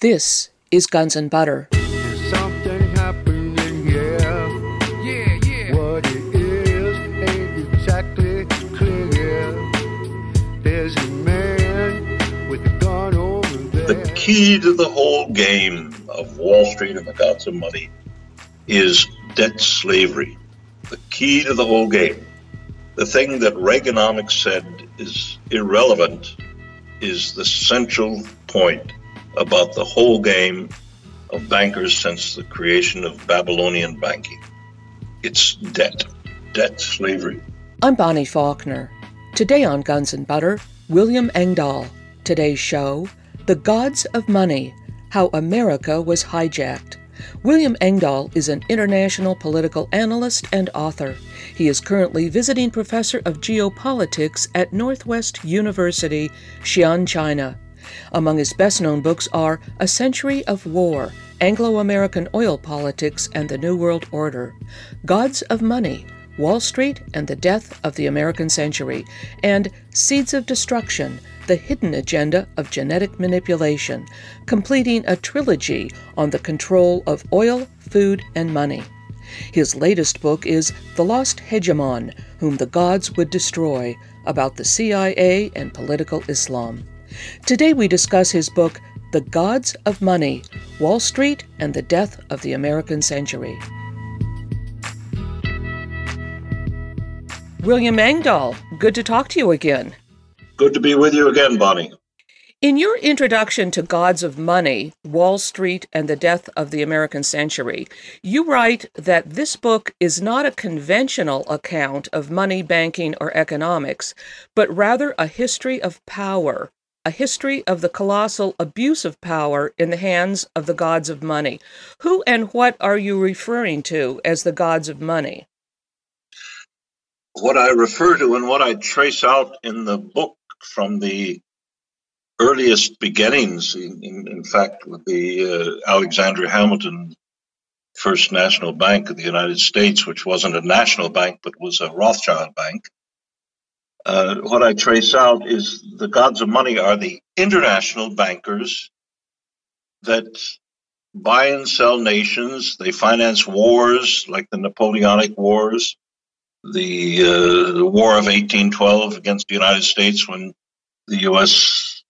This is Guns and Butter. Something happening here. Yeah, yeah. What it is ain't exactly clear. There's a man with a gun over there. The key to the whole game of Wall Street and the gods of money is debt slavery. The key to the whole game. The thing that Reaganomics said is irrelevant is the central point about the whole game of bankers since the creation of Babylonian banking. It's debt, debt slavery. I'm Bonnie Faulkner. Today on Guns and Butter, William Engdahl. Today's show The Gods of Money How America Was Hijacked. William Engdahl is an international political analyst and author. He is currently visiting professor of geopolitics at Northwest University, Xi'an, China. Among his best known books are A Century of War, Anglo American Oil Politics and the New World Order, Gods of Money, Wall Street and the Death of the American Century, and Seeds of Destruction The Hidden Agenda of Genetic Manipulation, completing a trilogy on the control of oil, food, and money. His latest book is The Lost Hegemon Whom the Gods Would Destroy, about the CIA and political Islam. Today we discuss his book, The Gods of Money Wall Street and the Death of the American Century. William Engdahl, good to talk to you again. Good to be with you again, Bonnie. In your introduction to Gods of Money, Wall Street and the Death of the American Century, you write that this book is not a conventional account of money, banking, or economics, but rather a history of power, a history of the colossal abuse of power in the hands of the gods of money. Who and what are you referring to as the gods of money? What I refer to and what I trace out in the book from the earliest beginnings, in, in, in fact, with the uh, Alexander Hamilton First National Bank of the United States, which wasn't a national bank but was a Rothschild bank. Uh, what I trace out is the gods of money are the international bankers that buy and sell nations. They finance wars like the Napoleonic Wars, the, uh, the War of 1812 against the United States when the U.S.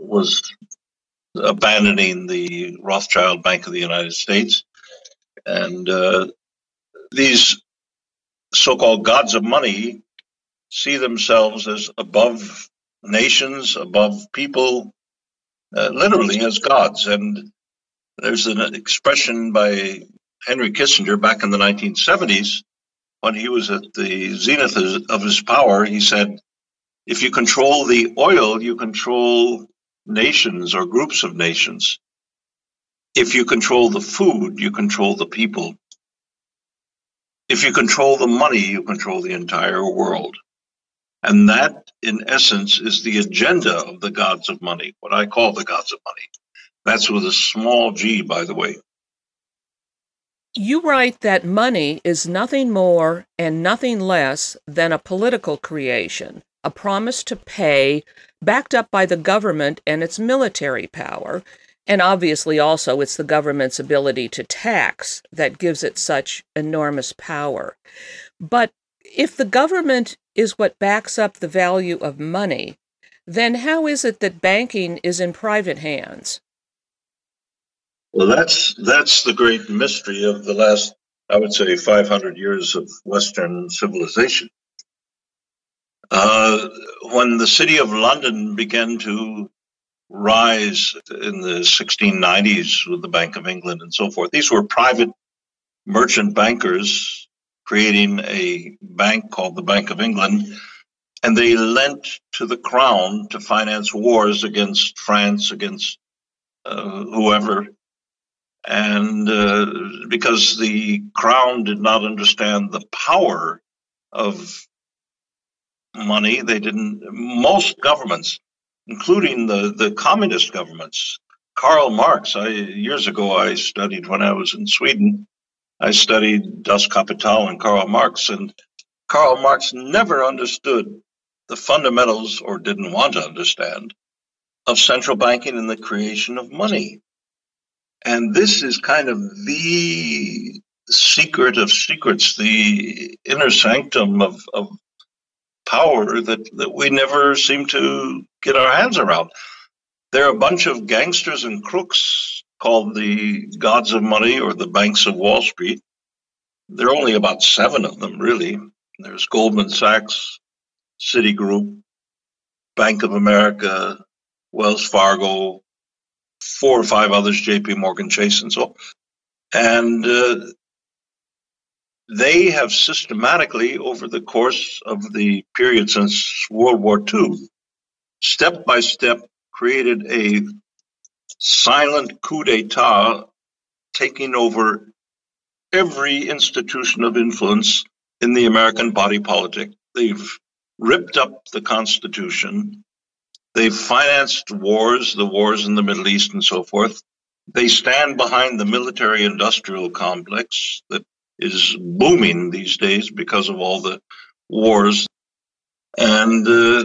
was abandoning the Rothschild Bank of the United States. And uh, these so called gods of money see themselves as above nations, above people, uh, literally as gods. And there's an expression by Henry Kissinger back in the 1970s when he was at the zenith of his power. He said, if you control the oil, you control nations or groups of nations. If you control the food, you control the people. If you control the money, you control the entire world. And that, in essence, is the agenda of the gods of money, what I call the gods of money. That's with a small g, by the way. You write that money is nothing more and nothing less than a political creation, a promise to pay, backed up by the government and its military power. And obviously, also, it's the government's ability to tax that gives it such enormous power. But if the government is what backs up the value of money, then how is it that banking is in private hands? Well, that's that's the great mystery of the last, I would say, 500 years of Western civilization. Uh, when the city of London began to rise in the 1690s with the Bank of England and so forth, these were private merchant bankers creating a bank called the Bank of England, and they lent to the crown to finance wars against France, against uh, whoever. And uh, because the crown did not understand the power of money, they didn't, most governments, including the, the communist governments, Karl Marx, I, years ago I studied when I was in Sweden, I studied Das Kapital and Karl Marx, and Karl Marx never understood the fundamentals, or didn't want to understand, of central banking and the creation of money. And this is kind of the secret of secrets, the inner sanctum of, of power that, that we never seem to get our hands around. There are a bunch of gangsters and crooks called the gods of money or the banks of Wall Street. There are only about seven of them, really. There's Goldman Sachs, Citigroup, Bank of America, Wells Fargo, four or five others, JP Morgan Chase, and so. And uh, they have systematically, over the course of the period since World War II, step by step created a silent coup d'etat taking over every institution of influence in the American body politic. They've ripped up the Constitution. They've financed wars, the wars in the Middle East and so forth. They stand behind the military industrial complex that is booming these days because of all the wars. And uh,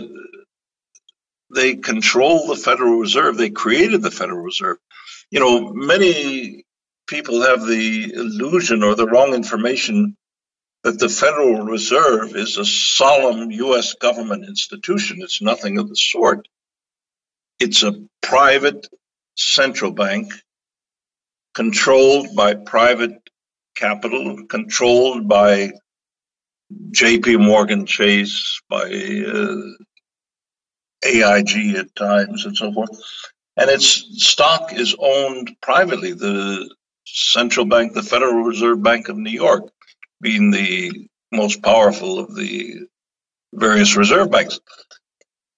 they control the Federal Reserve. They created the Federal Reserve. You know, many people have the illusion or the wrong information that the Federal Reserve is a solemn U.S. government institution. It's nothing of the sort. It's a private central bank controlled by private capital, controlled by JP Morgan Chase, by uh, AIG at times, and so forth. And its stock is owned privately. The central bank, the Federal Reserve Bank of New York, being the most powerful of the various reserve banks.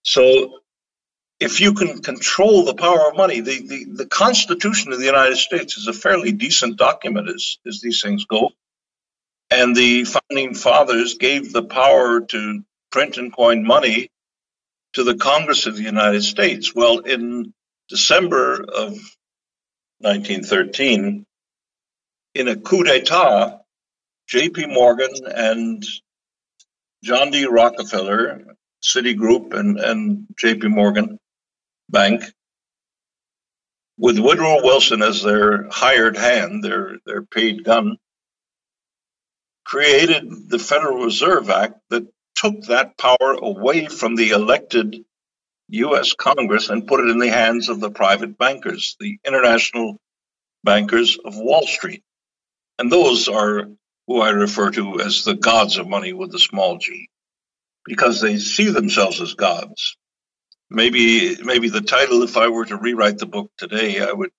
So if you can control the power of money, the, the, the Constitution of the United States is a fairly decent document as, as these things go. And the founding fathers gave the power to print and coin money to the Congress of the United States. Well, in December of 1913, in a coup d'etat, J.P. Morgan and John D. Rockefeller, Citigroup, and, and J.P. Morgan Bank, with Woodrow Wilson as their hired hand, their, their paid gun, created the Federal Reserve Act that took that power away from the elected US Congress and put it in the hands of the private bankers, the international bankers of Wall Street. And those are who I refer to as the gods of money with a small g, because they see themselves as gods. Maybe, maybe the title, if I were to rewrite the book today, I would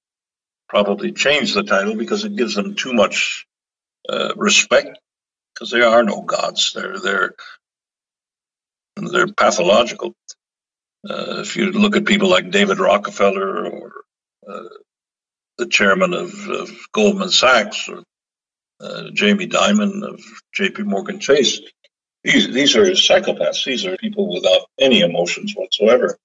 probably change the title because it gives them too much uh, respect, because there are no gods. They're they're they're pathological. Uh, if you look at people like David Rockefeller or uh, the chairman of, of, Goldman Sachs or uh, Jamie Dimon of J.P. Morgan Chase, these these are psychopaths. These are people without any emotions whatsoever.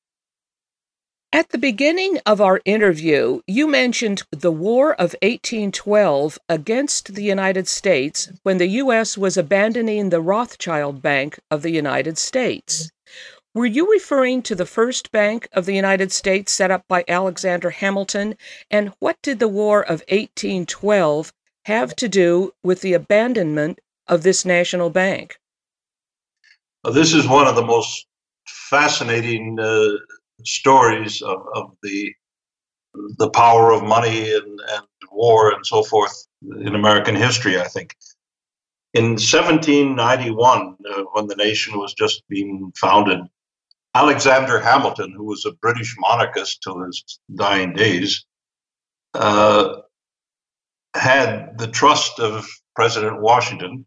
At the beginning of our interview, you mentioned the War of 1812 against the United States when the U.S. was abandoning the Rothschild Bank of the United States. Were you referring to the first bank of the United States set up by Alexander Hamilton? And what did the War of 1812 have to do with the abandonment of this national bank? This is one of the most fascinating uh, stories of, of the the power of money and, and war and so forth in American history, I think. In 1791, uh, when the nation was just being founded, Alexander Hamilton, who was a British monarchist till his dying days, uh, had the trust of President Washington,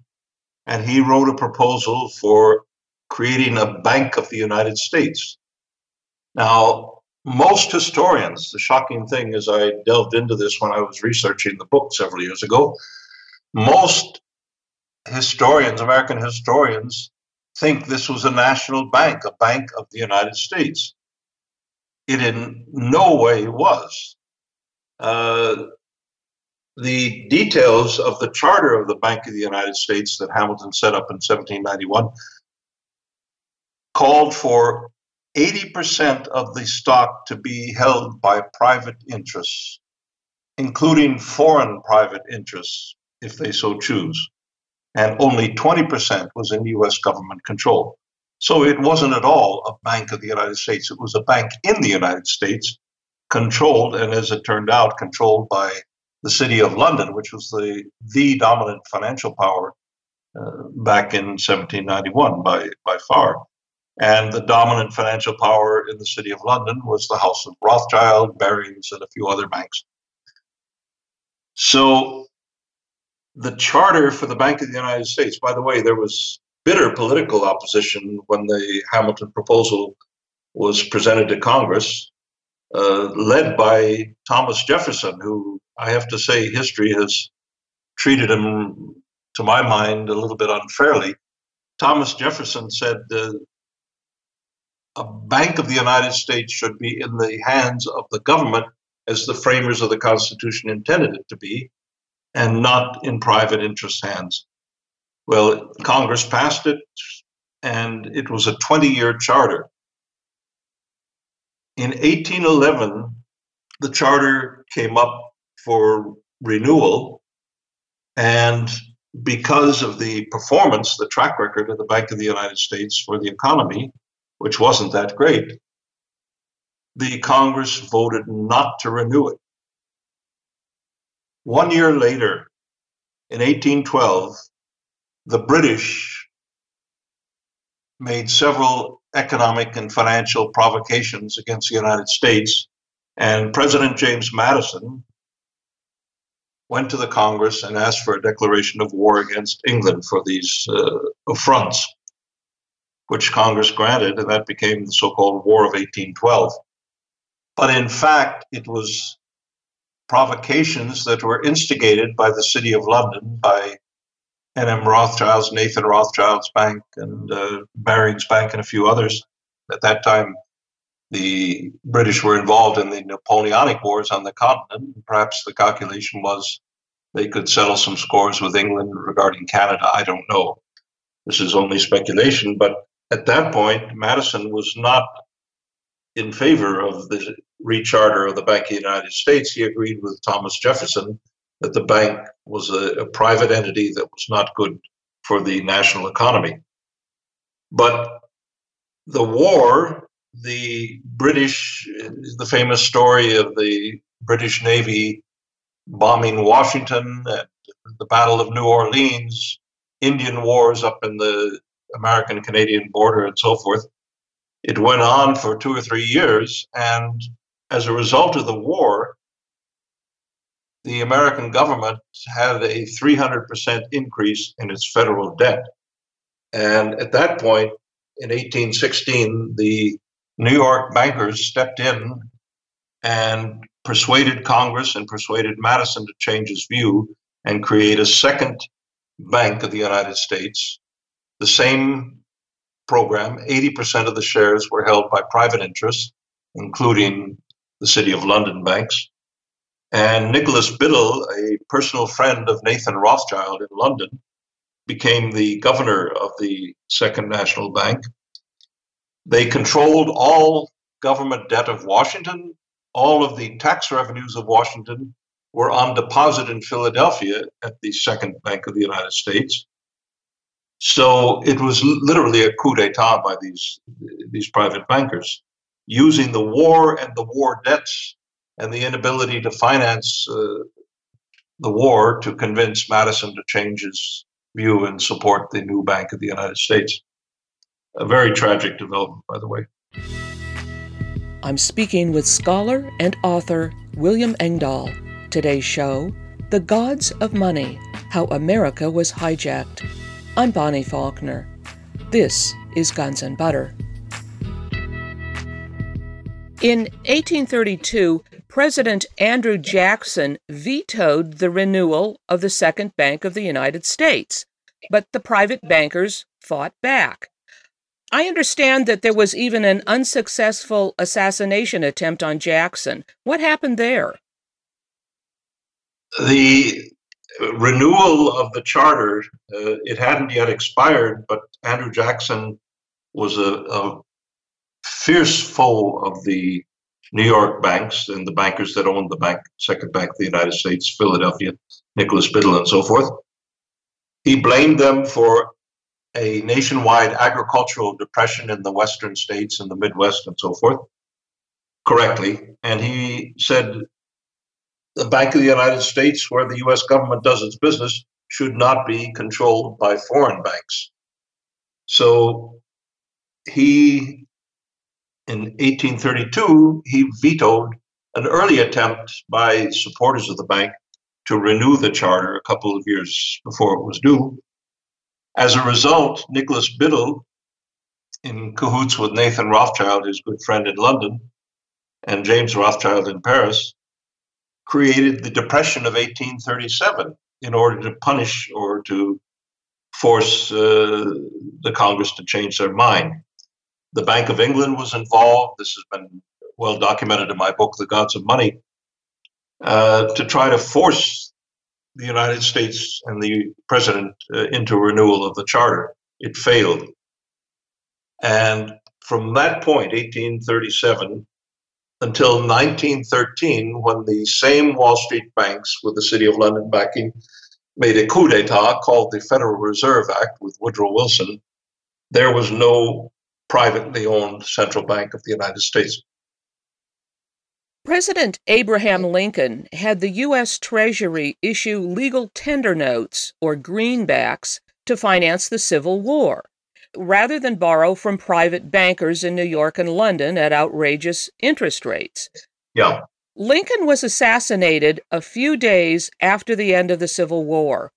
and he wrote a proposal for creating a Bank of the United States. Now, most historians, the shocking thing is I delved into this when I was researching the book several years ago. Most historians, American historians, think this was a national bank, a bank of the United States. It in no way was. Uh, the details of the charter of the Bank of the United States that Hamilton set up in 1791 called for 80% of the stock to be held by private interests. including foreign private interests, if they so choose. And only 20% was in US government control. So it wasn't at all a bank of the United States. It was a bank in the United States, controlled, and as it turned out, controlled by the City of London, which was the, the dominant financial power uh, back in 1791 by, by far. And the dominant financial power in the City of London was the House of Rothschild, Barings, and a few other banks. So the charter for the Bank of the United States, by the way, there was bitter political opposition when the Hamilton proposal was presented to Congress, uh, led by Thomas Jefferson, who I have to say history has treated him, to my mind, a little bit unfairly. Thomas Jefferson said uh, a Bank of the United States should be in the hands of the government as the framers of the Constitution intended it to be, and not in private interest hands. Well, Congress passed it, and it was a 20 year charter. In 1811, the charter came up for renewal, and because of the performance, the track record of the Bank of the United States for the economy, which wasn't that great, the Congress voted not to renew it. One year later, in 1812, the British made several economic and financial provocations against the United States, and President James Madison went to the Congress and asked for a declaration of war against England for these uh, affronts, which Congress granted, and that became the so called War of 1812. But in fact, it was provocations that were instigated by the City of London, by N.M. Rothschild's, Nathan Rothschild's bank, and uh, Barings Bank, and a few others. At that time, the British were involved in the Napoleonic Wars on the continent. Perhaps the calculation was they could settle some scores with England regarding Canada. I don't know. This is only speculation, but at that point, Madison was not in favor of the recharter of the Bank of the United States. He agreed with Thomas Jefferson that the bank was a, a private entity that was not good for the national economy. But the war, the British, the famous story of the British Navy bombing Washington and the Battle of New Orleans, Indian wars up in the American Canadian border, and so forth. It went on for two or three years, and as a result of the war, the American government had a 300% increase in its federal debt. And at that point, in 1816, the New York bankers stepped in and persuaded Congress and persuaded Madison to change his view and create a second Bank of the United States. The same program, 80% of the shares were held by private interests, including the City of London banks. And Nicholas Biddle, a personal friend of Nathan Rothschild in London, became the governor of the Second National Bank. They controlled all government debt of Washington. All of the tax revenues of Washington were on deposit in Philadelphia at the Second Bank of the United States. So it was literally a coup d'etat by these, these private bankers, using the war and the war debts and the inability to finance uh, the war to convince Madison to change his view and support the new Bank of the United States. A very tragic development, by the way. I'm speaking with scholar and author William Engdahl. Today's show The Gods of Money How America Was Hijacked. I'm Bonnie Faulkner. This is Guns and Butter. In 1832, President Andrew Jackson vetoed the renewal of the Second Bank of the United States, but the private bankers fought back. I understand that there was even an unsuccessful assassination attempt on Jackson. What happened there? The renewal of the charter, uh, it hadn't yet expired, but Andrew Jackson was a, a fierce foe of the New York banks and the bankers that owned the bank, Second Bank of the United States, Philadelphia, Nicholas Biddle, and so forth. He blamed them for a nationwide agricultural depression in the western states and the Midwest and so forth, correctly. And he said the Bank of the United States, where the US government does its business, should not be controlled by foreign banks. So he, in 1832, he vetoed an early attempt by supporters of the bank to renew the charter a couple of years before it was due. As a result, Nicholas Biddle, in cahoots with Nathan Rothschild, his good friend in London, and James Rothschild in Paris, created the Depression of 1837 in order to punish or to force uh, the Congress to change their mind. The Bank of England was involved. This has been well documented in my book, The Gods of Money, uh, to try to force the United States and the president uh, into renewal of the charter. It failed. And from that point, 1837, until 1913, when the same Wall Street banks, with the City of London backing, made a coup d'etat called the Federal Reserve Act with Woodrow Wilson, there was no privately owned central bank of the United States. President Abraham Lincoln had the U.S. Treasury issue legal tender notes, or greenbacks, to finance the Civil War rather than borrow from private bankers in New York and London at outrageous interest rates. Yeah. Lincoln was assassinated a few days after the end of the Civil War.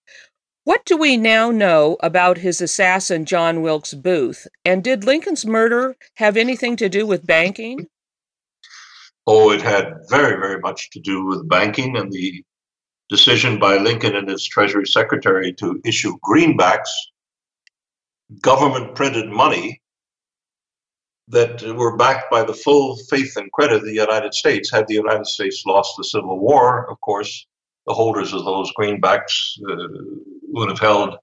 What do we now know about his assassin, John Wilkes Booth? And did Lincoln's murder have anything to do with banking? Oh, it had very, very much to do with banking and the decision by Lincoln and his Treasury Secretary to issue greenbacks government printed money that were backed by the full faith and credit of the United States. Had the United States lost the Civil War, of course, the holders of those greenbacks uh, would have held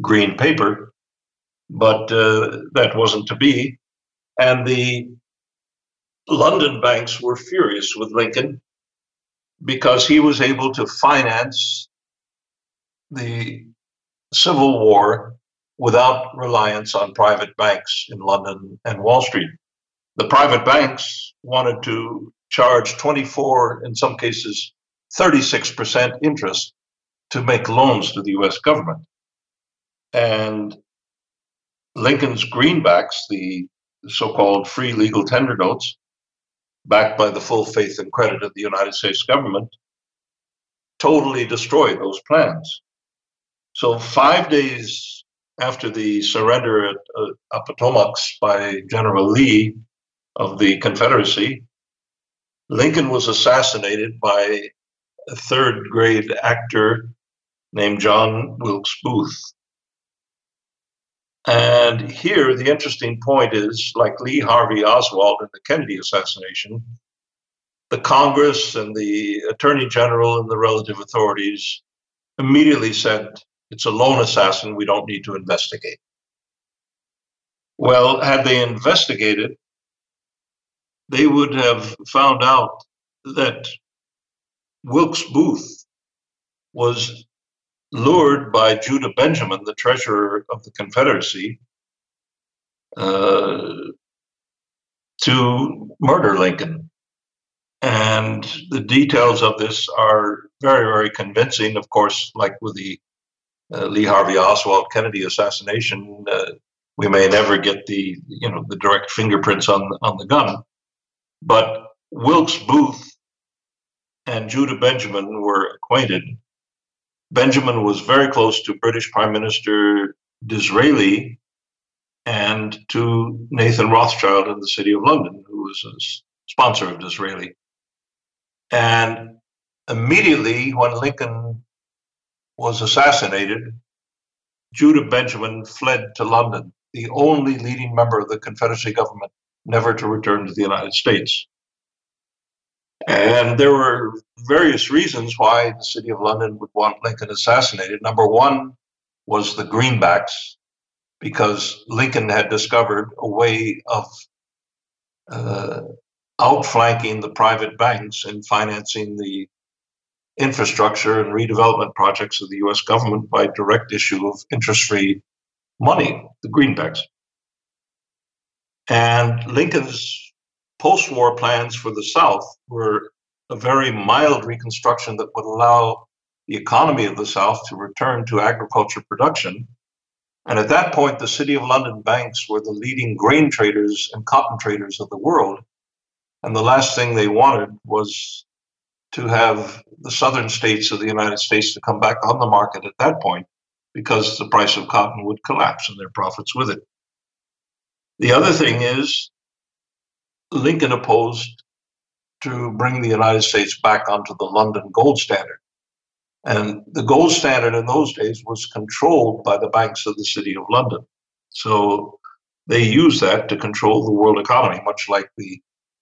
green paper, but uh, that wasn't to be. And the London banks were furious with Lincoln because he was able to finance the Civil War without reliance on private banks in London and Wall Street. The private banks wanted to charge 24, in some cases, 36% interest to make loans to the US government. And Lincoln's greenbacks, the so called free legal tender notes, backed by the full faith and credit of the United States government, totally destroyed those plans. So, five days after the surrender at uh, Appomattox by General Lee of the Confederacy, Lincoln was assassinated by a third grade actor named John Wilkes Booth. And here, the interesting point is like Lee Harvey Oswald in the Kennedy assassination, the Congress and the Attorney General and the relative authorities immediately said it's a lone assassin. We don't need to investigate. Well, had they investigated, they would have found out that Wilkes Booth was lured by Judah Benjamin, the treasurer of the Confederacy, uh, to murder Lincoln. And the details of this are very, very convincing. Of course, like with the uh, Lee Harvey Oswald Kennedy assassination, uh, we may never get the you know the direct fingerprints on on the gun, but Wilkes Booth and Judah Benjamin were acquainted. Benjamin was very close to British Prime Minister Disraeli and to Nathan Rothschild in the City of London, who was a sponsor of Disraeli. And immediately when Lincoln was assassinated, Judah Benjamin fled to London, the only leading member of the Confederacy government never to return to the United States. And there were various reasons why the city of London would want Lincoln assassinated. Number one was the greenbacks, because Lincoln had discovered a way of uh, outflanking the private banks in financing the infrastructure and redevelopment projects of the US government by direct issue of interest free money, the greenbacks. And Lincoln's post war plans for the South were a very mild reconstruction that would allow the economy of the South to return to agriculture production. And at that point, the City of London banks were the leading grain traders and cotton traders of the world. And the last thing they wanted was to have the southern states of the United States to come back on the market at that point because the price of cotton would collapse and their profits with it. The other thing is Lincoln opposed to bring the United States back onto the London gold standard. And the gold standard in those days was controlled by the banks of the City of London. So they used that to control the world economy, much like the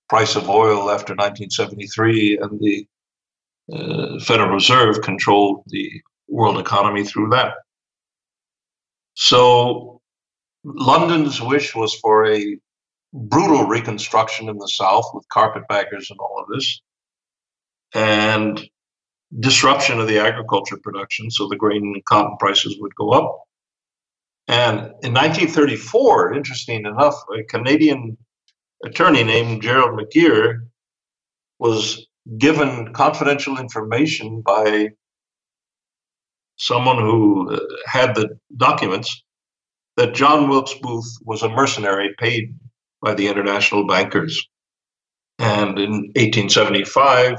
price of oil after 1973 and the uh, Federal Reserve controlled the world economy through that. So London's wish was for a brutal reconstruction in the South with carpetbaggers and all of this, and disruption of the agriculture production, so the grain and cotton prices would go up. And in 1934, interesting enough, a Canadian attorney named Gerald McGeer was given confidential information by someone who uh, had the documents that John Wilkes Booth was a mercenary paid by the international bankers. And in 1875,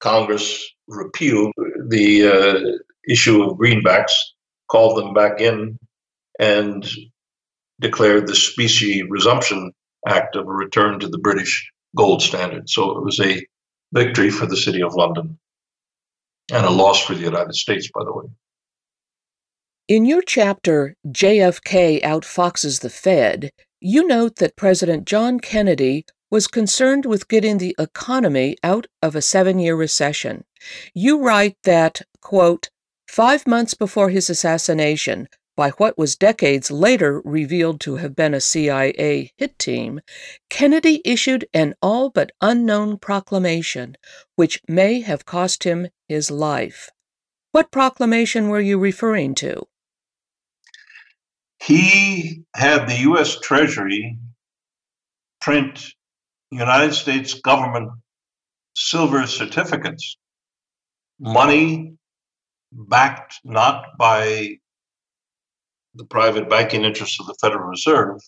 Congress repealed the uh, issue of greenbacks, called them back in, and declared the Specie Resumption Act of a return to the British gold standard. So it was a victory for the City of London and a loss for the United States, by the way. In your chapter, JFK Outfoxes the Fed, you note that President John Kennedy was concerned with getting the economy out of a seven year recession. You write that, quote, five months before his assassination, by what was decades later revealed to have been a CIA hit team, Kennedy issued an all but unknown proclamation, which may have cost him his life. What proclamation were you referring to? He had the U.S. Treasury print United States government silver certificates, money backed not by the private banking interests of the Federal Reserve.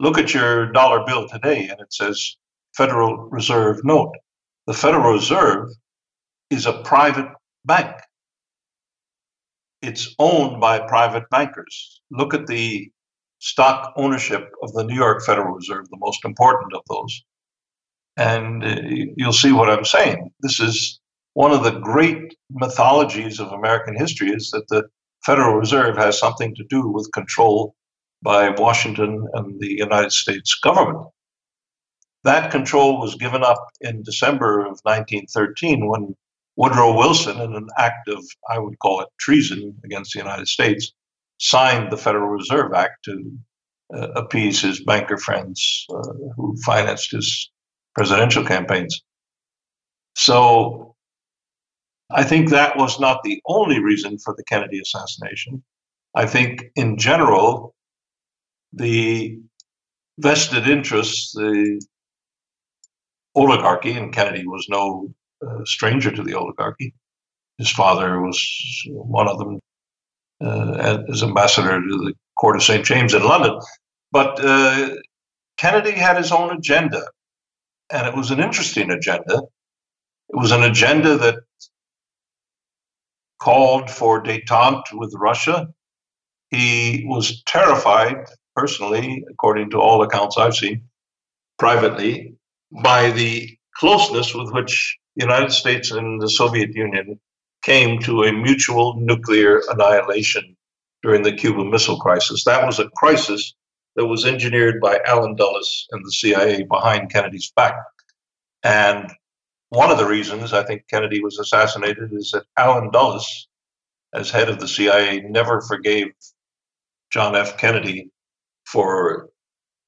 Look at your dollar bill today, and it says Federal Reserve note. The Federal Reserve is a private bank. It's owned by private bankers. Look at the stock ownership of the New York Federal Reserve, the most important of those. And uh, you'll see what I'm saying. This is one of the great mythologies of American history is that the Federal Reserve has something to do with control by Washington and the United States government. That control was given up in December of 1913 when Woodrow Wilson, in an act of, I would call it treason against the United States, signed the Federal Reserve Act to uh, appease his banker friends uh, who financed his presidential campaigns. So I think that was not the only reason for the Kennedy assassination. I think, in general, the vested interests, the oligarchy, and Kennedy was no uh, stranger to the oligarchy. His father was one of them uh, as ambassador to the court of St. James in London. But uh, Kennedy had his own agenda, and it was an interesting agenda. It was an agenda that called for detente with Russia. He was terrified, personally, according to all accounts I've seen, privately, by the closeness with which the United States and the Soviet Union came to a mutual nuclear annihilation during the Cuban Missile Crisis. That was a crisis that was engineered by Allen Dulles and the CIA behind Kennedy's back. And one of the reasons I think Kennedy was assassinated is that Allen Dulles, as head of the CIA, never forgave John F. Kennedy for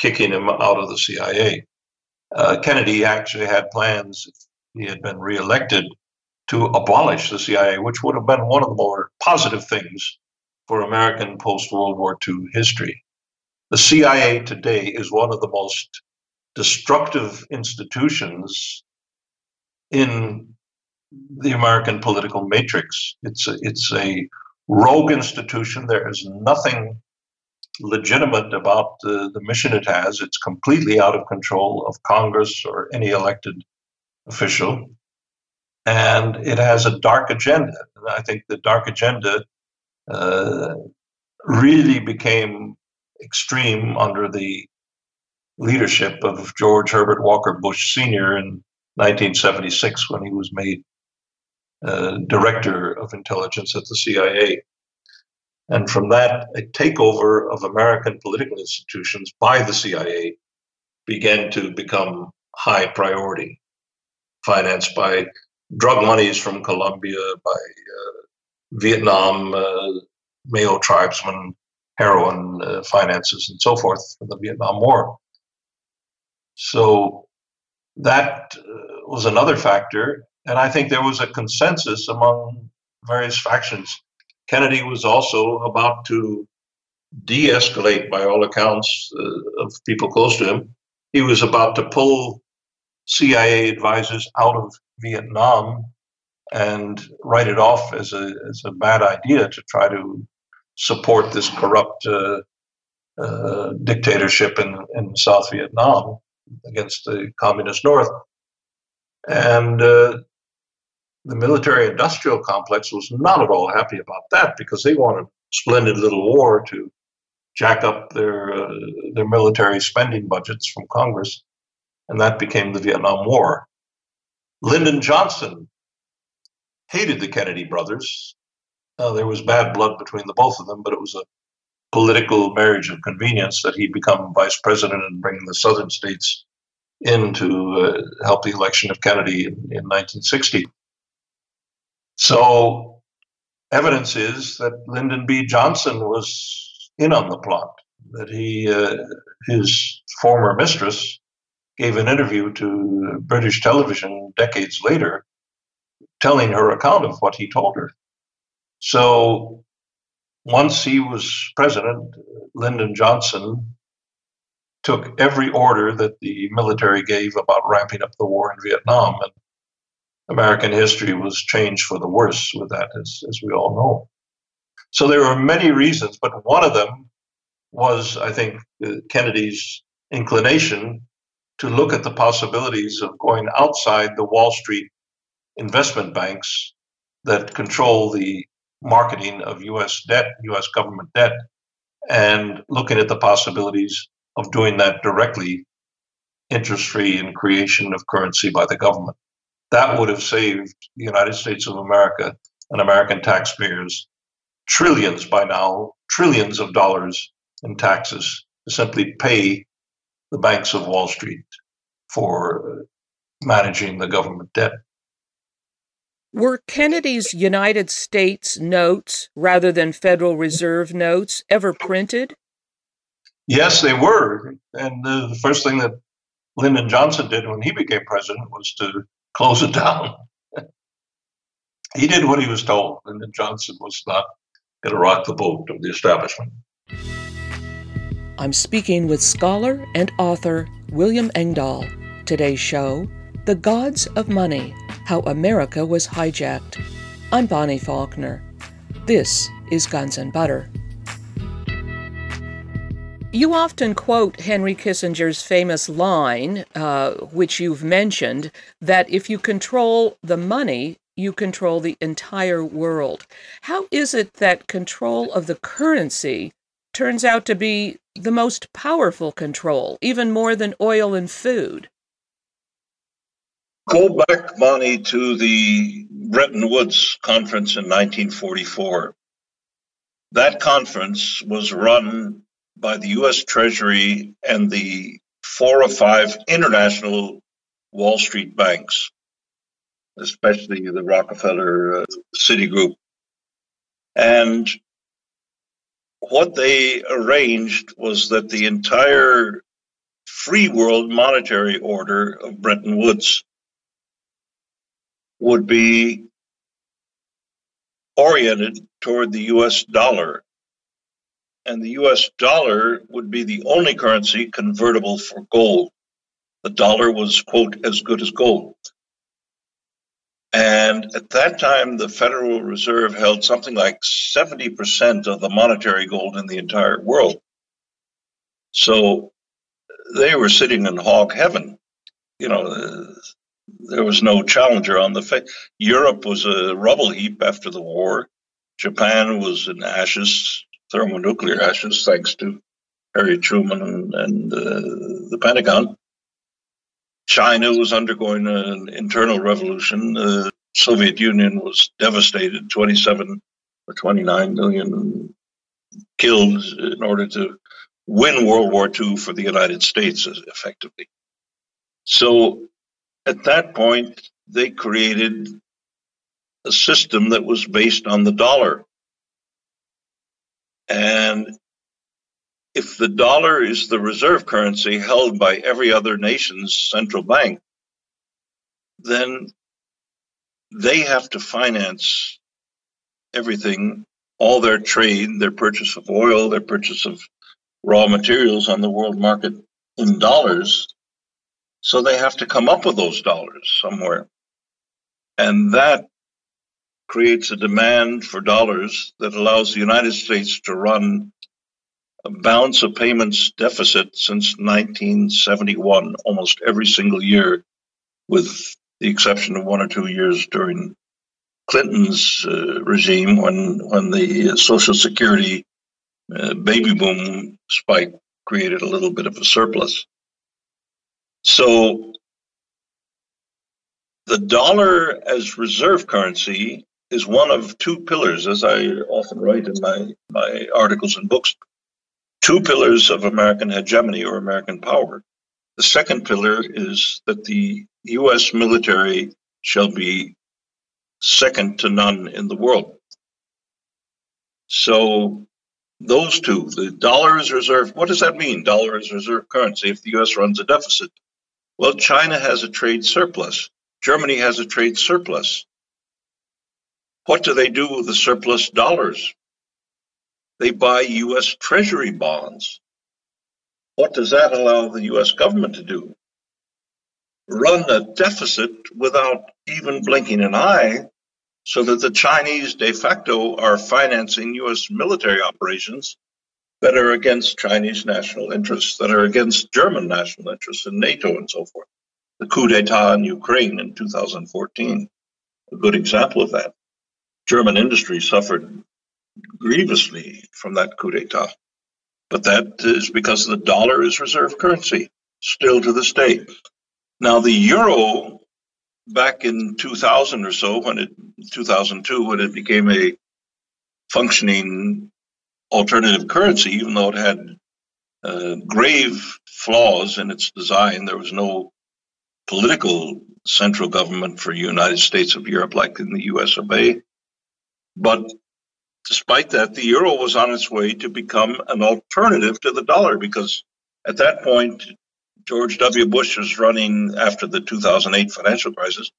kicking him out of the CIA. uh, Kennedy actually had plans, if he had been reelected, to abolish the CIA, which would have been one of the more positive things for American post World War II history. The CIA today is one of the most destructive institutions in the American political matrix. It's a, it's a rogue institution. There is nothing legitimate about the, the mission it has. It's completely out of control of Congress or any elected official. And it has a dark agenda. And I think the dark agenda uh, really became extreme under the leadership of George Herbert Walker Bush Sr. in 1976 when he was made uh, director of intelligence at the CIA. And from that, a takeover of American political institutions by the CIA began to become high priority, financed by drug monies from Colombia, by uh, Vietnam, uh, Meo tribesmen, heroin uh, finances, and so forth for the Vietnam War. So that uh, was another factor. And I think there was a consensus among various factions Kennedy was also about to de escalate, by all accounts uh, of people close to him. He was about to pull CIA advisors out of Vietnam and write it off as a, as a bad idea to try to support this corrupt uh, uh, dictatorship in, in South Vietnam against the communist North. And uh, the military industrial complex was not at all happy about that because they wanted splendid little war to jack up their uh, their military spending budgets from Congress, and that became the Vietnam War. Lyndon Johnson hated the Kennedy brothers. Uh, there was bad blood between the both of them, but it was a political marriage of convenience that he become vice president and bring the southern states in to uh, help the election of Kennedy in, in 1960. So evidence is that Lyndon B. Johnson was in on the plot. That he, uh, his former mistress, gave an interview to British television decades later, telling her account of what he told her. So once he was president, Lyndon Johnson took every order that the military gave about ramping up the war in Vietnam and American history was changed for the worse with that, as, as we all know. So there were many reasons, but one of them was, I think, uh, Kennedy's inclination to look at the possibilities of going outside the Wall Street investment banks that control the marketing of US debt, US government debt, and looking at the possibilities of doing that directly, interest free in creation of currency by the government that would have saved the United States of America and American taxpayers trillions by now, trillions of dollars in taxes to simply pay the banks of Wall Street for managing the government debt. Were Kennedy's United States notes rather than Federal Reserve notes ever printed? Yes, they were. And the first thing that Lyndon Johnson did when he became president was to close it down. he did what he was told, Lyndon Johnson was not going to rock the boat of the establishment. I'm speaking with scholar and author William Engdahl. Today's show The Gods of Money How America Was Hijacked. I'm Bonnie Faulkner. This is Guns and Butter. You often quote Henry Kissinger's famous line, uh, which you've mentioned, that if you control the money, you control the entire world. How is it that control of the currency turns out to be the most powerful control, even more than oil and food? Go back, Bonnie, to the Bretton Woods conference in 1944. That conference was run by the US Treasury and the four or five international Wall Street banks, especially the Rockefeller uh, Citigroup. And what they arranged was that the entire free world monetary order of Bretton Woods would be oriented toward the US dollar. And the US dollar would be the only currency convertible for gold. The dollar was, quote, as good as gold. And at that time, the Federal Reserve held something like 70% of the monetary gold in the entire world. So they were sitting in hog heaven. You know, there was no challenger on the face. Europe was a rubble heap after the war. Japan was in ashes, thermonuclear ashes, thanks to Harry Truman and, and uh, the Pentagon. China was undergoing an internal revolution. The Soviet Union was devastated, 27 or 29 million killed in order to win World War II for the United States, effectively. So at that point, they created a system that was based on the dollar. And if the dollar is the reserve currency held by every other nation's central bank, then they have to finance everything, all their trade, their purchase of oil, their purchase of raw materials on the world market in dollars. So they have to come up with those dollars somewhere. And that creates a demand for dollars that allows the United States to run a balance of payments deficit since 1971, almost every single year, with the exception of one or two years during Clinton's uh, regime when, when the Social Security uh, baby boom spike created a little bit of a surplus. So the dollar as reserve currency is one of two pillars, as I often write in my, my articles and books, two pillars of American hegemony or American power. The second pillar is that the US military shall be second to none in the world. So those two, the dollar is reserve. What does that mean? Dollar is reserve currency if the US runs a deficit. Well, China has a trade surplus. Germany has a trade surplus. What do they do with the surplus dollars? They buy US Treasury bonds. What does that allow the US government to do? Run a deficit without even blinking an eye so that the Chinese de facto are financing US military operations that are against Chinese national interests, that are against German national interests in NATO and so forth. The coup d'etat in Ukraine in 2014, a good example of that. German industry suffered grievously from that coup d'etat. But that is because the dollar is reserve currency, still to this day. Now, the euro back in 2000 or so, when it 2002, when it became a functioning alternative currency, even though it had uh, grave flaws in its design, there was no political central government for United States of Europe like in the US of A. But despite that, the euro was on its way to become an alternative to the dollar because at that point, George W. Bush was running after the 2008 financial crisis,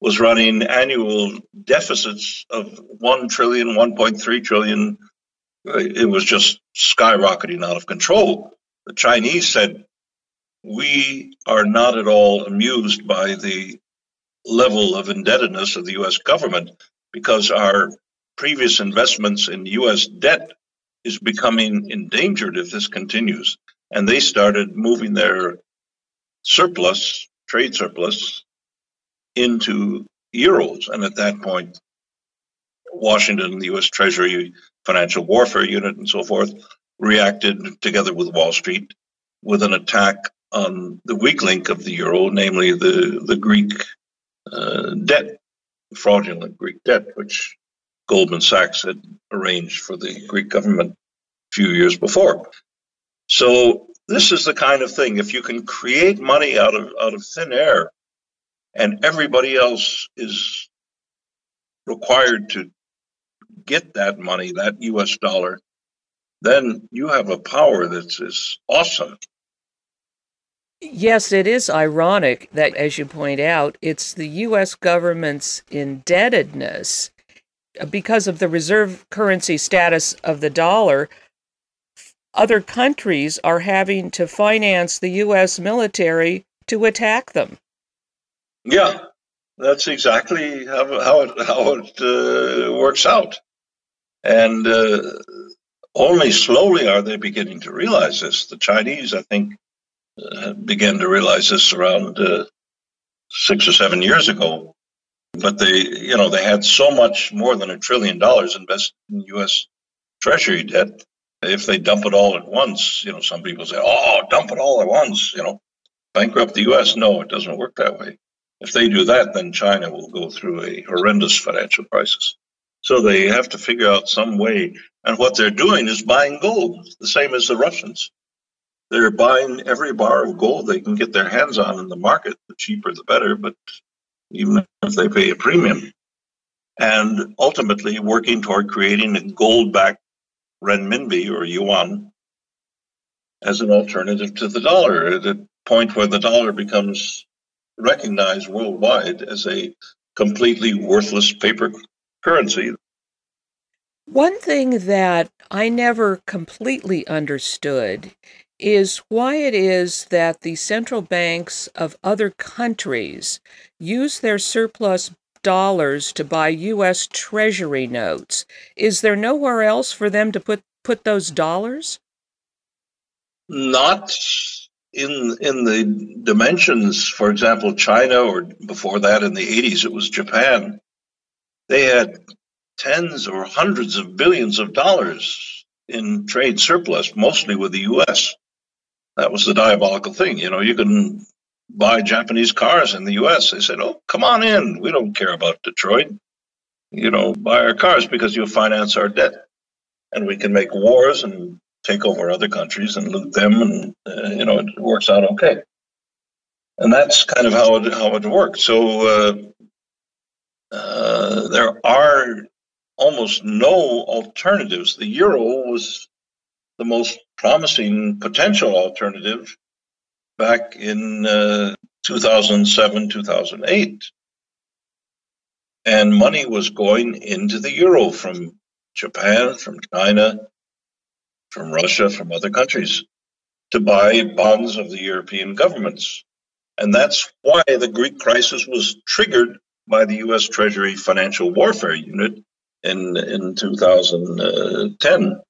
was running annual deficits of 1 trillion, 1.3 trillion. It was just skyrocketing out of control. The Chinese said, We are not at all amused by the level of indebtedness of the US government because our previous investments in US debt is becoming endangered if this continues. And they started moving their surplus, trade surplus, into euros. And at that point, Washington, the US Treasury Financial Warfare Unit, and so forth, reacted together with Wall Street with an attack on the weak link of the euro, namely the, the Greek uh, debt, fraudulent Greek debt, which Goldman Sachs had arranged for the Greek government a few years before. So this is the kind of thing. If you can create money out of out of thin air, and everybody else is required to get that money, that U.S. dollar, then you have a power that's is awesome. Yes, it is ironic that, as you point out, it's the U.S. government's indebtedness uh, because of the reserve currency status of the dollar. Other countries are having to finance the U.S. military to attack them. Yeah, that's exactly how, how it, how it uh, works out. And uh, only slowly are they beginning to realize this. The Chinese, I think, uh, began to realize this around uh, six or seven years ago. But they, you know, they had so much more than a trillion dollars invested in U.S. Treasury debt. If they dump it all at once, you know, some people say, "Oh, dump it all at once," you know, bankrupt the U.S. No, it doesn't work that way. If they do that, then China will go through a horrendous financial crisis. So they have to figure out some way. And what they're doing is buying gold, the same as the Russians. They're buying every bar of gold they can get their hands on in the market. The cheaper, the better, but even if they pay a premium. And ultimately working toward creating a gold backed renminbi or yuan as an alternative to the dollar at a point where the dollar becomes recognized worldwide as a completely worthless paper currency. One thing that I never completely understood is why it is that the central banks of other countries use their surplus dollars to buy U.S. Treasury notes. Is there nowhere else for them to put, put those dollars? Not in in the dimensions. For example, China, or before that in the 80s, it was Japan. They had tens or hundreds of billions of dollars in trade surplus, mostly with the U.S. That was the diabolical thing. You know, you can buy Japanese cars in the U.S. They said, "Oh, come on in. We don't care about Detroit. You know, buy our cars because you'll finance our debt, and we can make wars and take over other countries and loot them, and uh, you know, it works out okay." And that's kind of how it how it worked. So uh, uh, there are almost no alternatives. The euro was the most promising potential alternative back in uh, 2007, 2008. And money was going into the euro from Japan, from China, from Russia, from other countries to buy bonds of the European governments. And that's why the Greek crisis was triggered by the U.S. Treasury Financial Warfare Unit in, in 2010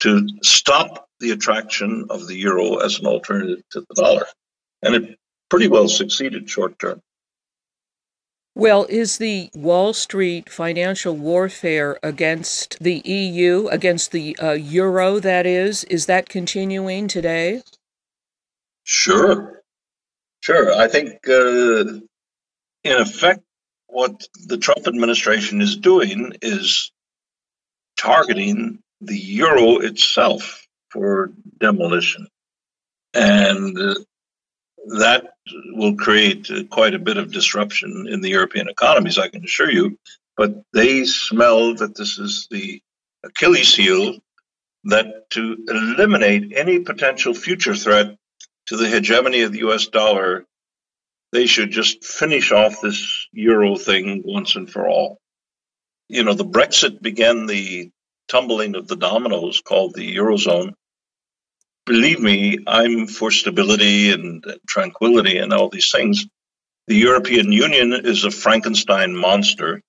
to stop the attraction of the euro as an alternative to the dollar. And it pretty well succeeded short term. Well, is the Wall Street financial warfare against the EU, against the uh, euro, that is, is that continuing today? Sure. Sure. I think, uh, in effect, what the Trump administration is doing is targeting the euro itself for demolition. And uh, that will create quite a bit of disruption in the European economies, I can assure you. But they smell that this is the Achilles heel that to eliminate any potential future threat to the hegemony of the US dollar they should just finish off this euro thing once and for all. You know, the Brexit began the tumbling of the dominoes called the eurozone. Believe me, I'm for stability and tranquility and all these things. The European Union is a Frankenstein monster.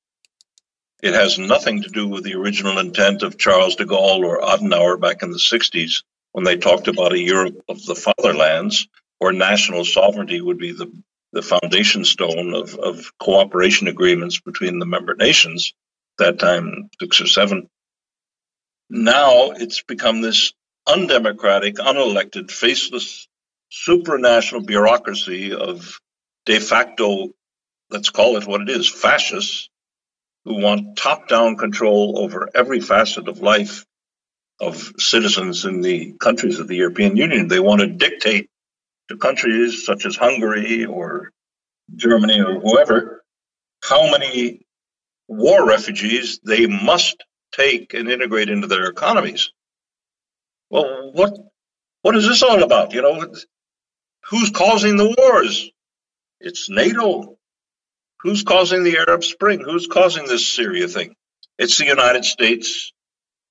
It has nothing to do with the original intent of Charles de Gaulle or Adenauer back in the 60s when they talked about a Europe of the fatherlands, where national sovereignty would be the the foundation stone of, of cooperation agreements between the member nations, that time six or seven. Now it's become this undemocratic, unelected, faceless, supranational bureaucracy of de facto, let's call it what it is, fascists who want top down control over every facet of life of citizens in the countries of the European Union. They want to dictate to countries such as Hungary or Germany or whoever how many war refugees they must take and integrate into their economies. Well, what what is this all about? You know, Who's causing the wars? It's NATO. Who's causing the Arab Spring? Who's causing this Syria thing? It's the United States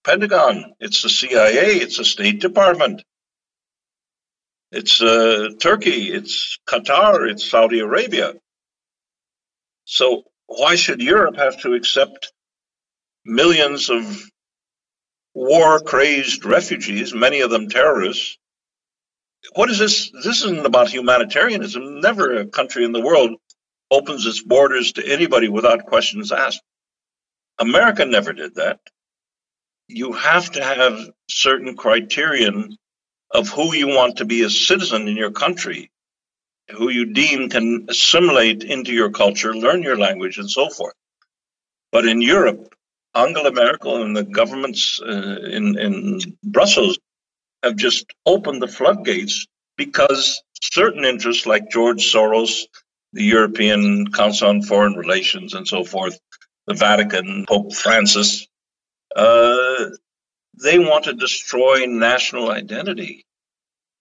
Pentagon. It's the CIA. It's the State Department. It's uh, Turkey. It's Qatar. It's Saudi Arabia. So why should Europe have to accept millions of war crazed refugees, many of them terrorists? What is this? This isn't about humanitarianism. Never a country in the world opens its borders to anybody without questions asked. America never did that. You have to have certain criterion of who you want to be a citizen in your country, who you deem can assimilate into your culture, learn your language, and so forth. But in Europe, Angela Merkel and the governments uh, in, in Brussels have just opened the floodgates because certain interests like George Soros, the European Council on Foreign Relations, and so forth, the Vatican, Pope Francis, uh, they want to destroy national identity.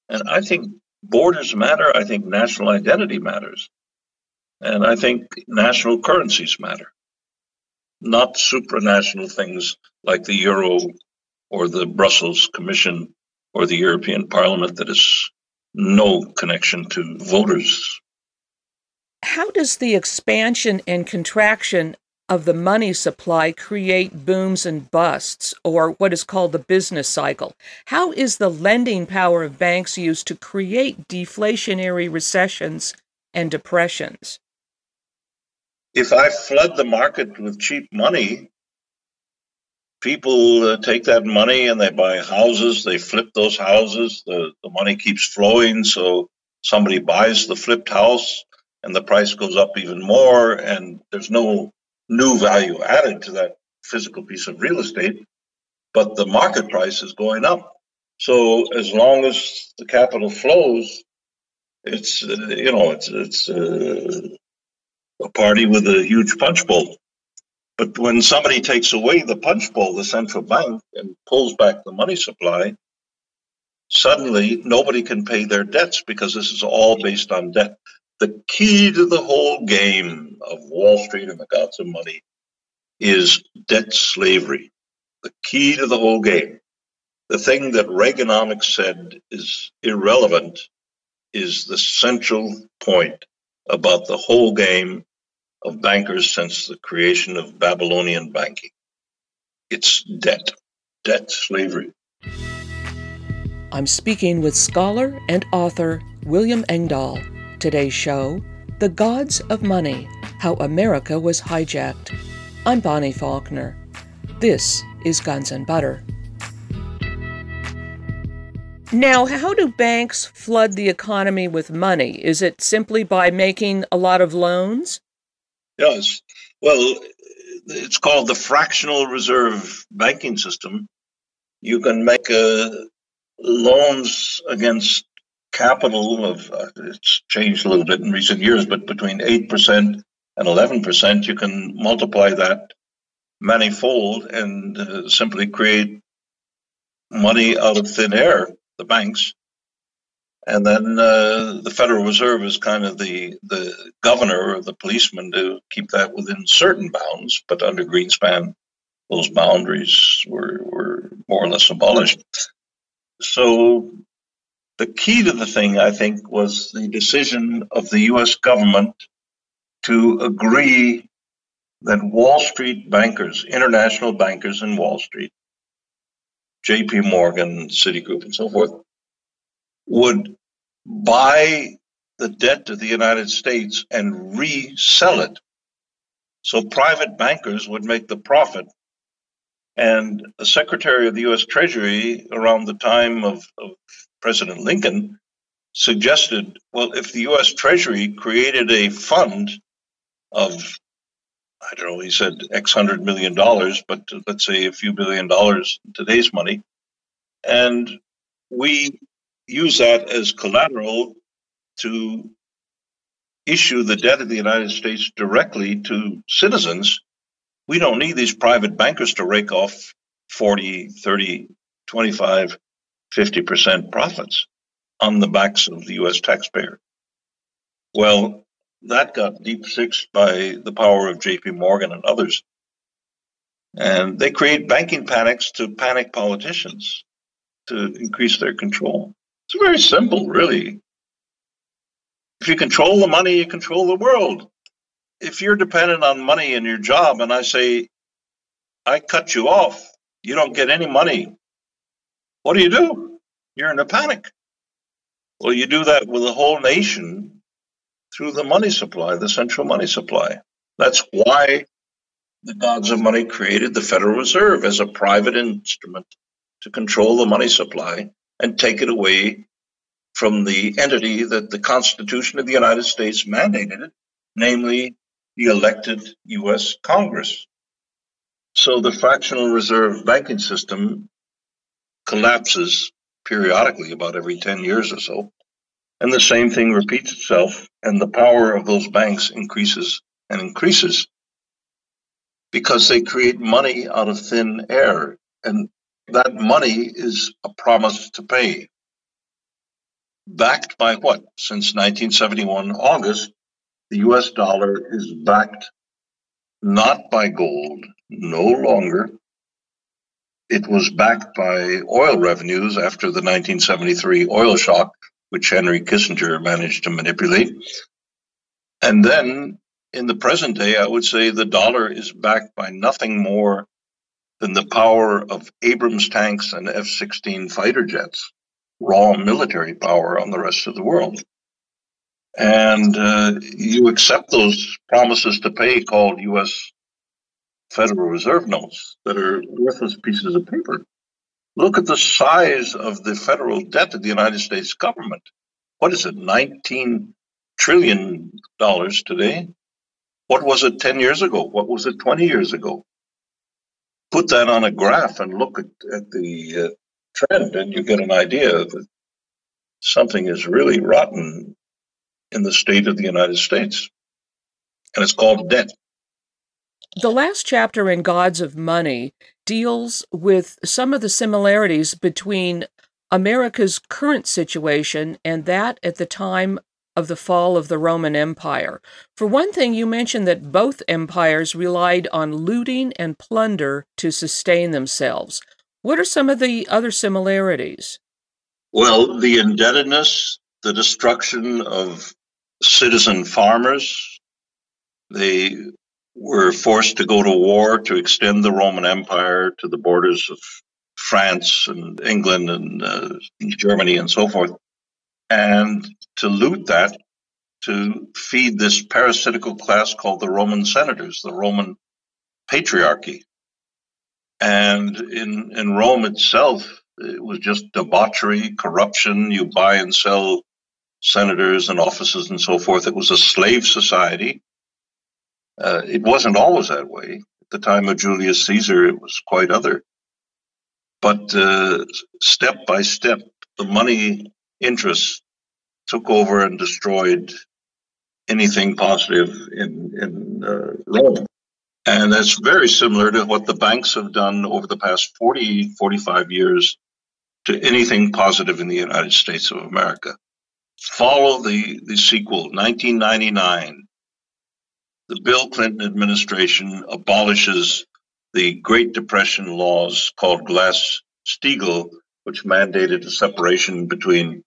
And I think borders matter. I think national identity matters. And I think national currencies matter, not supranational things like the euro or the Brussels Commission or the European Parliament that has no connection to voters. How does the expansion and contraction of the money supply create booms and busts, or what is called the business cycle? How is the lending power of banks used to create deflationary recessions and depressions? If I flood the market with cheap money, people uh, take that money and they buy houses, they flip those houses, the, the money keeps flowing, so somebody buys the flipped house and the price goes up even more, and there's no new value added to that physical piece of real estate, but the market price is going up. So as long as the capital flows, it's uh, you know it's it's uh, a party with a huge punch bowl. But when somebody takes away the punch bowl, the central bank, and pulls back the money supply, suddenly nobody can pay their debts because this is all based on debt. The key to the whole game of Wall Street and the gods of money is debt slavery. The key to the whole game. The thing that Reaganomics said is irrelevant is the central point about the whole game of bankers since the creation of Babylonian banking. It's debt, debt slavery. I'm speaking with scholar and author William Engdahl. Today's show The Gods of Money How America Was Hijacked. I'm Bonnie Faulkner. This is Guns and Butter. Now, how do banks flood the economy with money? Is it simply by making a lot of loans? Yes. Well, it's called the fractional reserve banking system. You can make uh, loans against capital of uh, it's changed a little bit in recent years, but between eight percent and eleven percent, you can multiply that manifold and uh, simply create money out of thin air. The banks, and then uh, the Federal Reserve is kind of the the governor or the policeman to keep that within certain bounds. But under Greenspan, those boundaries were were more or less abolished. So the key to the thing, I think, was the decision of the US government to agree that Wall Street bankers, international bankers in Wall Street, JP Morgan, Citigroup, and so forth, would buy the debt of the United States and resell it. So private bankers would make the profit. And the Secretary of the US Treasury, around the time of, of President Lincoln suggested, well, if the U.S. Treasury created a fund of, I don't know, he said X hundred million dollars, but let's say a few billion dollars in today's money, and we use that as collateral to issue the debt of the United States directly to citizens, we don't need these private bankers to rake off 40, 30, 25 50% profits. on the backs of the US taxpayer. Well, that got deep sixed by the power of JP Morgan and others. And they create banking panics to panic politicians to increase their control. It's very simple, really. If you control the money, you control the world. If you're dependent on money in your job and I say, I cut you off, you don't get any money, what do you do? You're in a panic. Well, you do that with the whole nation through the money supply, the central money supply. That's why the gods of money created the Federal Reserve as a private instrument to control the money supply and take it away from the entity that the Constitution of the United States mandated, it, namely the elected US Congress. So the fractional reserve banking system collapses periodically, about every 10 years or so. And the same thing repeats itself, and the power of those banks increases and increases because they create money out of thin air. And that money is a promise to pay. Backed by what? Since 1971, August, the US dollar is backed not by gold, no longer. It was backed by oil revenues after the 1973 oil shock, which Henry Kissinger managed to manipulate. And then in the present day, I would say the dollar is backed by nothing more than the power of Abrams tanks and F 16 fighter jets, raw military power on the rest of the world. And uh, you accept those promises to pay called U.S. Federal Reserve notes that are worthless pieces of paper. Look at the size of the federal debt of the United States government. What is it, 19 trillion dollars today? What was it 10 years ago? What was it 20 years ago? Put that on a graph and look at, at the uh, trend, and you get an idea that something is really rotten in the state of the United States. And it's called debt. The last chapter in Gods of Money deals with some of the similarities between America's current situation and that at the time of the fall of the Roman Empire. For one thing, you mentioned that both empires relied on looting and plunder to sustain themselves. What are some of the other similarities? Well, the indebtedness, the destruction of citizen farmers. They were forced to go to war to extend the Roman Empire to the borders of France and England and uh, Germany and so forth and to loot that to feed this parasitical class called the Roman senators, the Roman patriarchy. And in, in Rome itself, it was just debauchery, corruption. You buy and sell senators and offices and so forth. It was a slave society. Uh, it wasn't always that way. At the time of Julius Caesar, it was quite other. But uh, step by step, the money interests took over and destroyed anything positive in, in uh, Rome. And that's very similar to what the banks have done over the past 40, 45 years to anything positive in the United States of America. Follow the, the sequel, 1999. The Bill Clinton administration abolishes the Great Depression laws called Glass Steagall, which mandated a separation between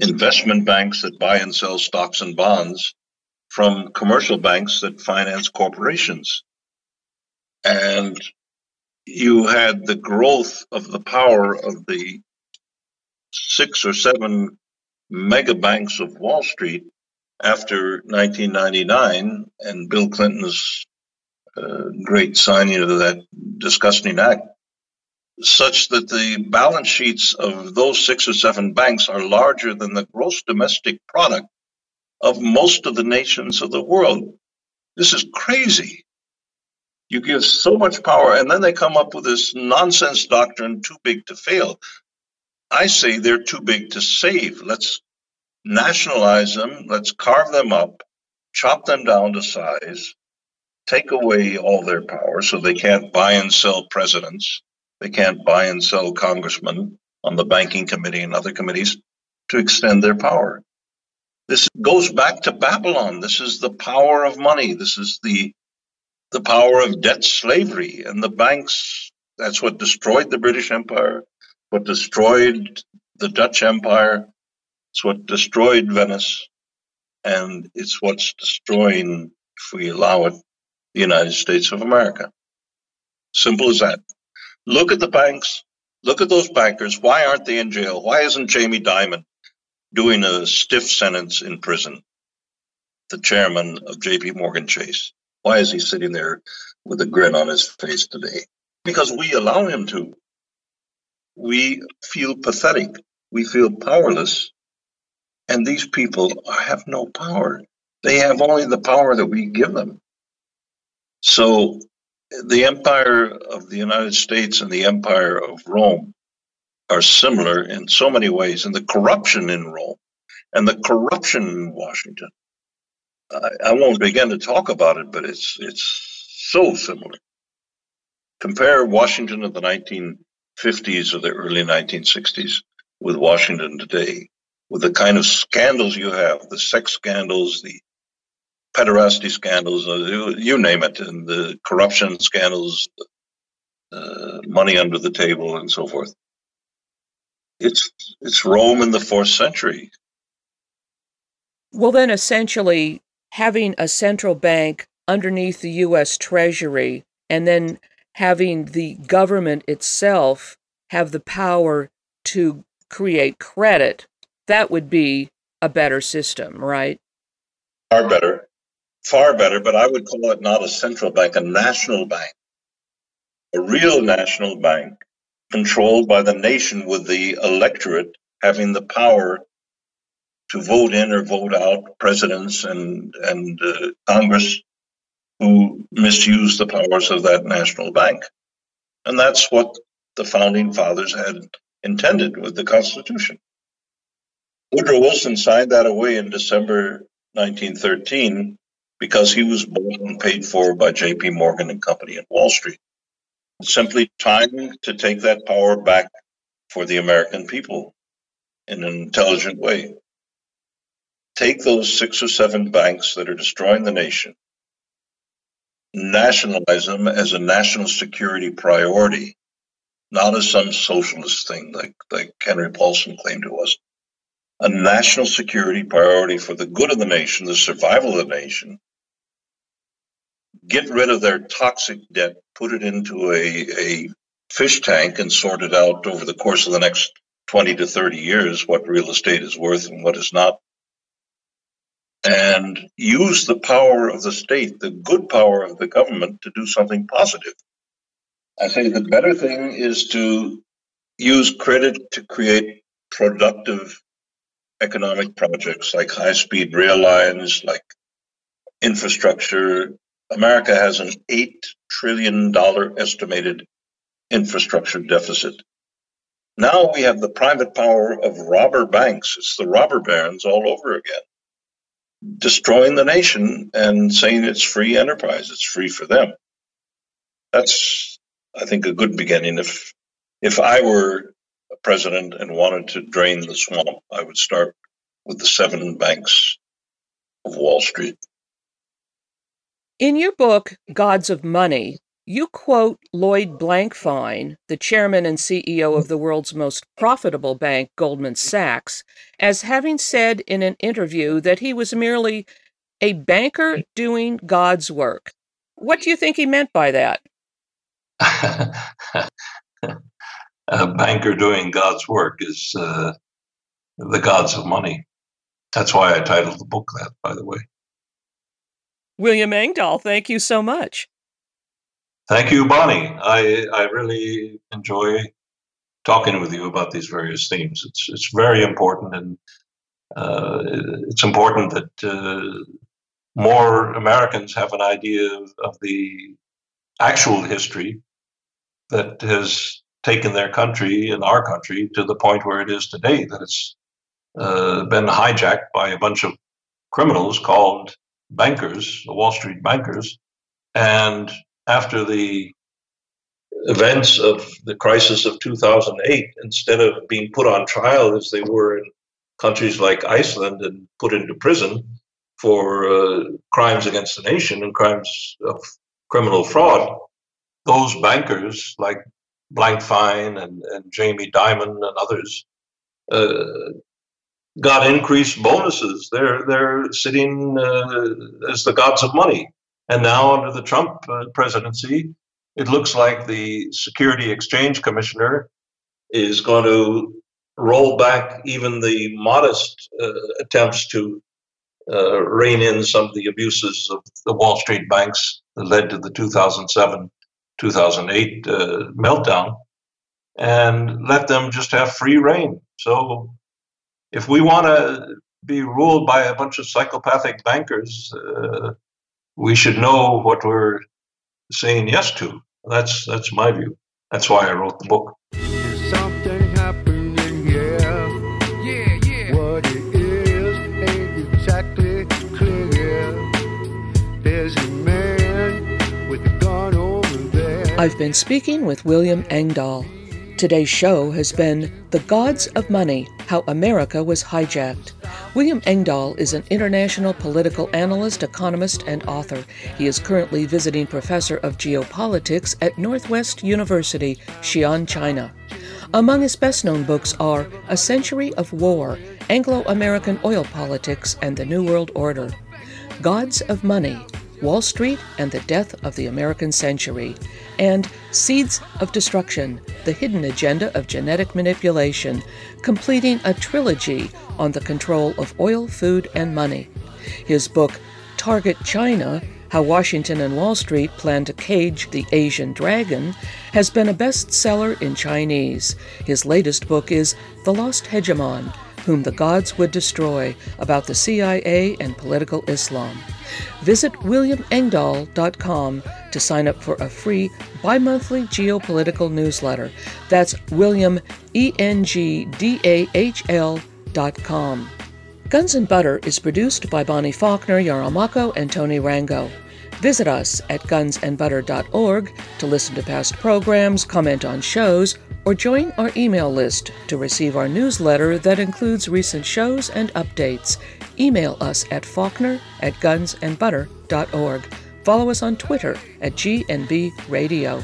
investment banks that buy and sell stocks and bonds from commercial banks that finance corporations. And you had the growth of the power of the six or seven mega banks of Wall Street after 1999 and Bill Clinton's uh, great signing of that disgusting act such that the balance sheets of those six or seven banks are larger than the gross domestic product of most of the nations of the world. This is crazy. You give so much power, and then they come up with this nonsense doctrine too big to fail. I say they're too big to save. Let's nationalize them, let's carve them up, chop them down to size, take away all their power so they can't buy and sell presidents they can't buy and sell congressmen on the banking committee and other committees. to extend their power. This goes back to Babylon. This is the power of money. This is the the power of debt slavery and the banks. That's what destroyed the British Empire, what destroyed the Dutch Empire, it's what destroyed Venice, and it's what's destroying, if we allow it, the United States of America. Simple as that. Look at the banks. Look at those bankers. Why aren't they in jail? Why isn't Jamie Dimon doing a stiff sentence in prison. The chairman of JP Morgan Chase. Why is he sitting there with a grin on his face today? Because we allow him to. We feel pathetic. We feel powerless. And these people have no power. They have only the power that we give them. So the empire of the United States and the empire of Rome are similar in so many ways, and the corruption in Rome and the corruption in Washington. I, I won't begin to talk about it, but it's it's so similar. Compare Washington of the 1950s or the early 1960s with Washington today, with the kind of scandals you have, the sex scandals, the pederasty scandals, uh, you name it, and the corruption scandals, uh, money under the table, and so forth. It's it's Rome in the fourth century. Well, then essentially having a central bank underneath the U.S. Treasury and then having the government itself have the power to create credit, that would be a better system, right? Far better. Far better, but I would call it not a central bank, a national bank. A real national bank controlled by the nation with the electorate having the power to vote in or vote out presidents and and uh, Congress who misuse the powers of that national bank, and that's what the founding fathers had intended with the Constitution. Woodrow Wilson signed that away in December 1913 because he was bought and paid for by J.P. Morgan and Company in Wall Street It's simply time to take that power back for the American people in an intelligent way. Take those six or seven banks that are destroying the nation, nationalize them as a national security priority, not as some socialist thing like, like Henry Paulson claimed it was. A national security priority for the good of the nation, the survival of the nation, get rid of their toxic debt, put it into a, a fish tank, and sort it out over the course of the next 20 to 30 years what real estate is worth and what is not. And use the power of the state, the good power of the government, to do something positive. I say the better thing is to use credit to create productive economic projects like high speed rail lines, like infrastructure, America has an $8 trillion estimated infrastructure deficit. Now we have the private power of robber banks. It's the robber barons all over again, destroying the nation and saying it's free enterprise, it's free for them. That's, I think, a good beginning. If if I were president and wanted to drain the swamp, I would start with the seven banks of Wall Street. In your book, Gods of Money, you quote Lloyd Blankfein, the chairman and CEO of the world's most profitable bank, Goldman Sachs, as having said in an interview that he was merely a banker doing God's work. What do you think he meant by that? a banker doing God's work is uh, the gods of money. That's why I titled the book that, by the way. William Engdahl, thank you so much. Thank you, Bonnie. I, I really enjoy talking with you about these various themes. It's, it's very important, and uh, it's important that uh, more Americans have an idea of, of the actual history that has taken their country and our country to the point where it is today, that it's uh, been hijacked by a bunch of criminals called bankers, the Wall Street bankers. And after the events of the crisis of 2008, instead of being put on trial as they were in countries like Iceland and put into prison for uh, crimes against the nation and crimes of criminal fraud, those bankers like Blankfein and, and Jamie Dimon and others uh, got increased bonuses. They're they're sitting uh, as the gods of money. And now under the Trump uh, presidency, it looks like the Security Exchange Commissioner is going to roll back even the modest uh, attempts to uh, rein in some of the abuses of the Wall Street banks that led to the 2007 2008 uh, meltdown and let them just have free reign. So if we want to be ruled by a bunch of psychopathic bankers, uh, we should know what we're saying yes to. That's that's my view. That's why I wrote the book. I've been speaking with William Engdahl. Today's show has been The Gods of Money How America Was Hijacked. William Engdahl is an international political analyst, economist, and author. He is currently visiting professor of geopolitics at Northwest University, Xi'an, China. Among his best known books are A Century of War, Anglo American Oil Politics, and the New World Order, Gods of Money, Wall Street and the Death of the American Century, and Seeds of Destruction The Hidden Agenda of Genetic Manipulation, completing a trilogy on the control of oil, food, and money. His book, Target China How Washington and Wall Street Plan to Cage the Asian Dragon, has been a bestseller in Chinese. His latest book is The Lost Hegemon Whom the Gods Would Destroy, about the CIA and political Islam. Visit williamengdahl.com to sign up for a free bi monthly geopolitical newsletter. That's William, E N G D A H L dot com. Guns and Butter is produced by Bonnie Faulkner, Yarrow Mahko, and Tony Rango. Visit us at gunsandbutter.org to listen to past programs, comment on shows, or join our email list to receive our newsletter that includes recent shows and updates. Email us at faulkner at gunsandbutter.org. Follow us on Twitter at GNB Radio.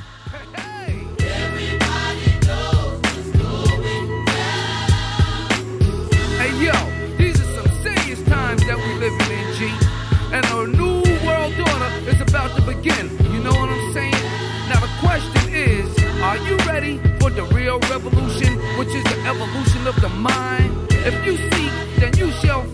Revolution, which is the evolution of the mind? If you seek, then you shall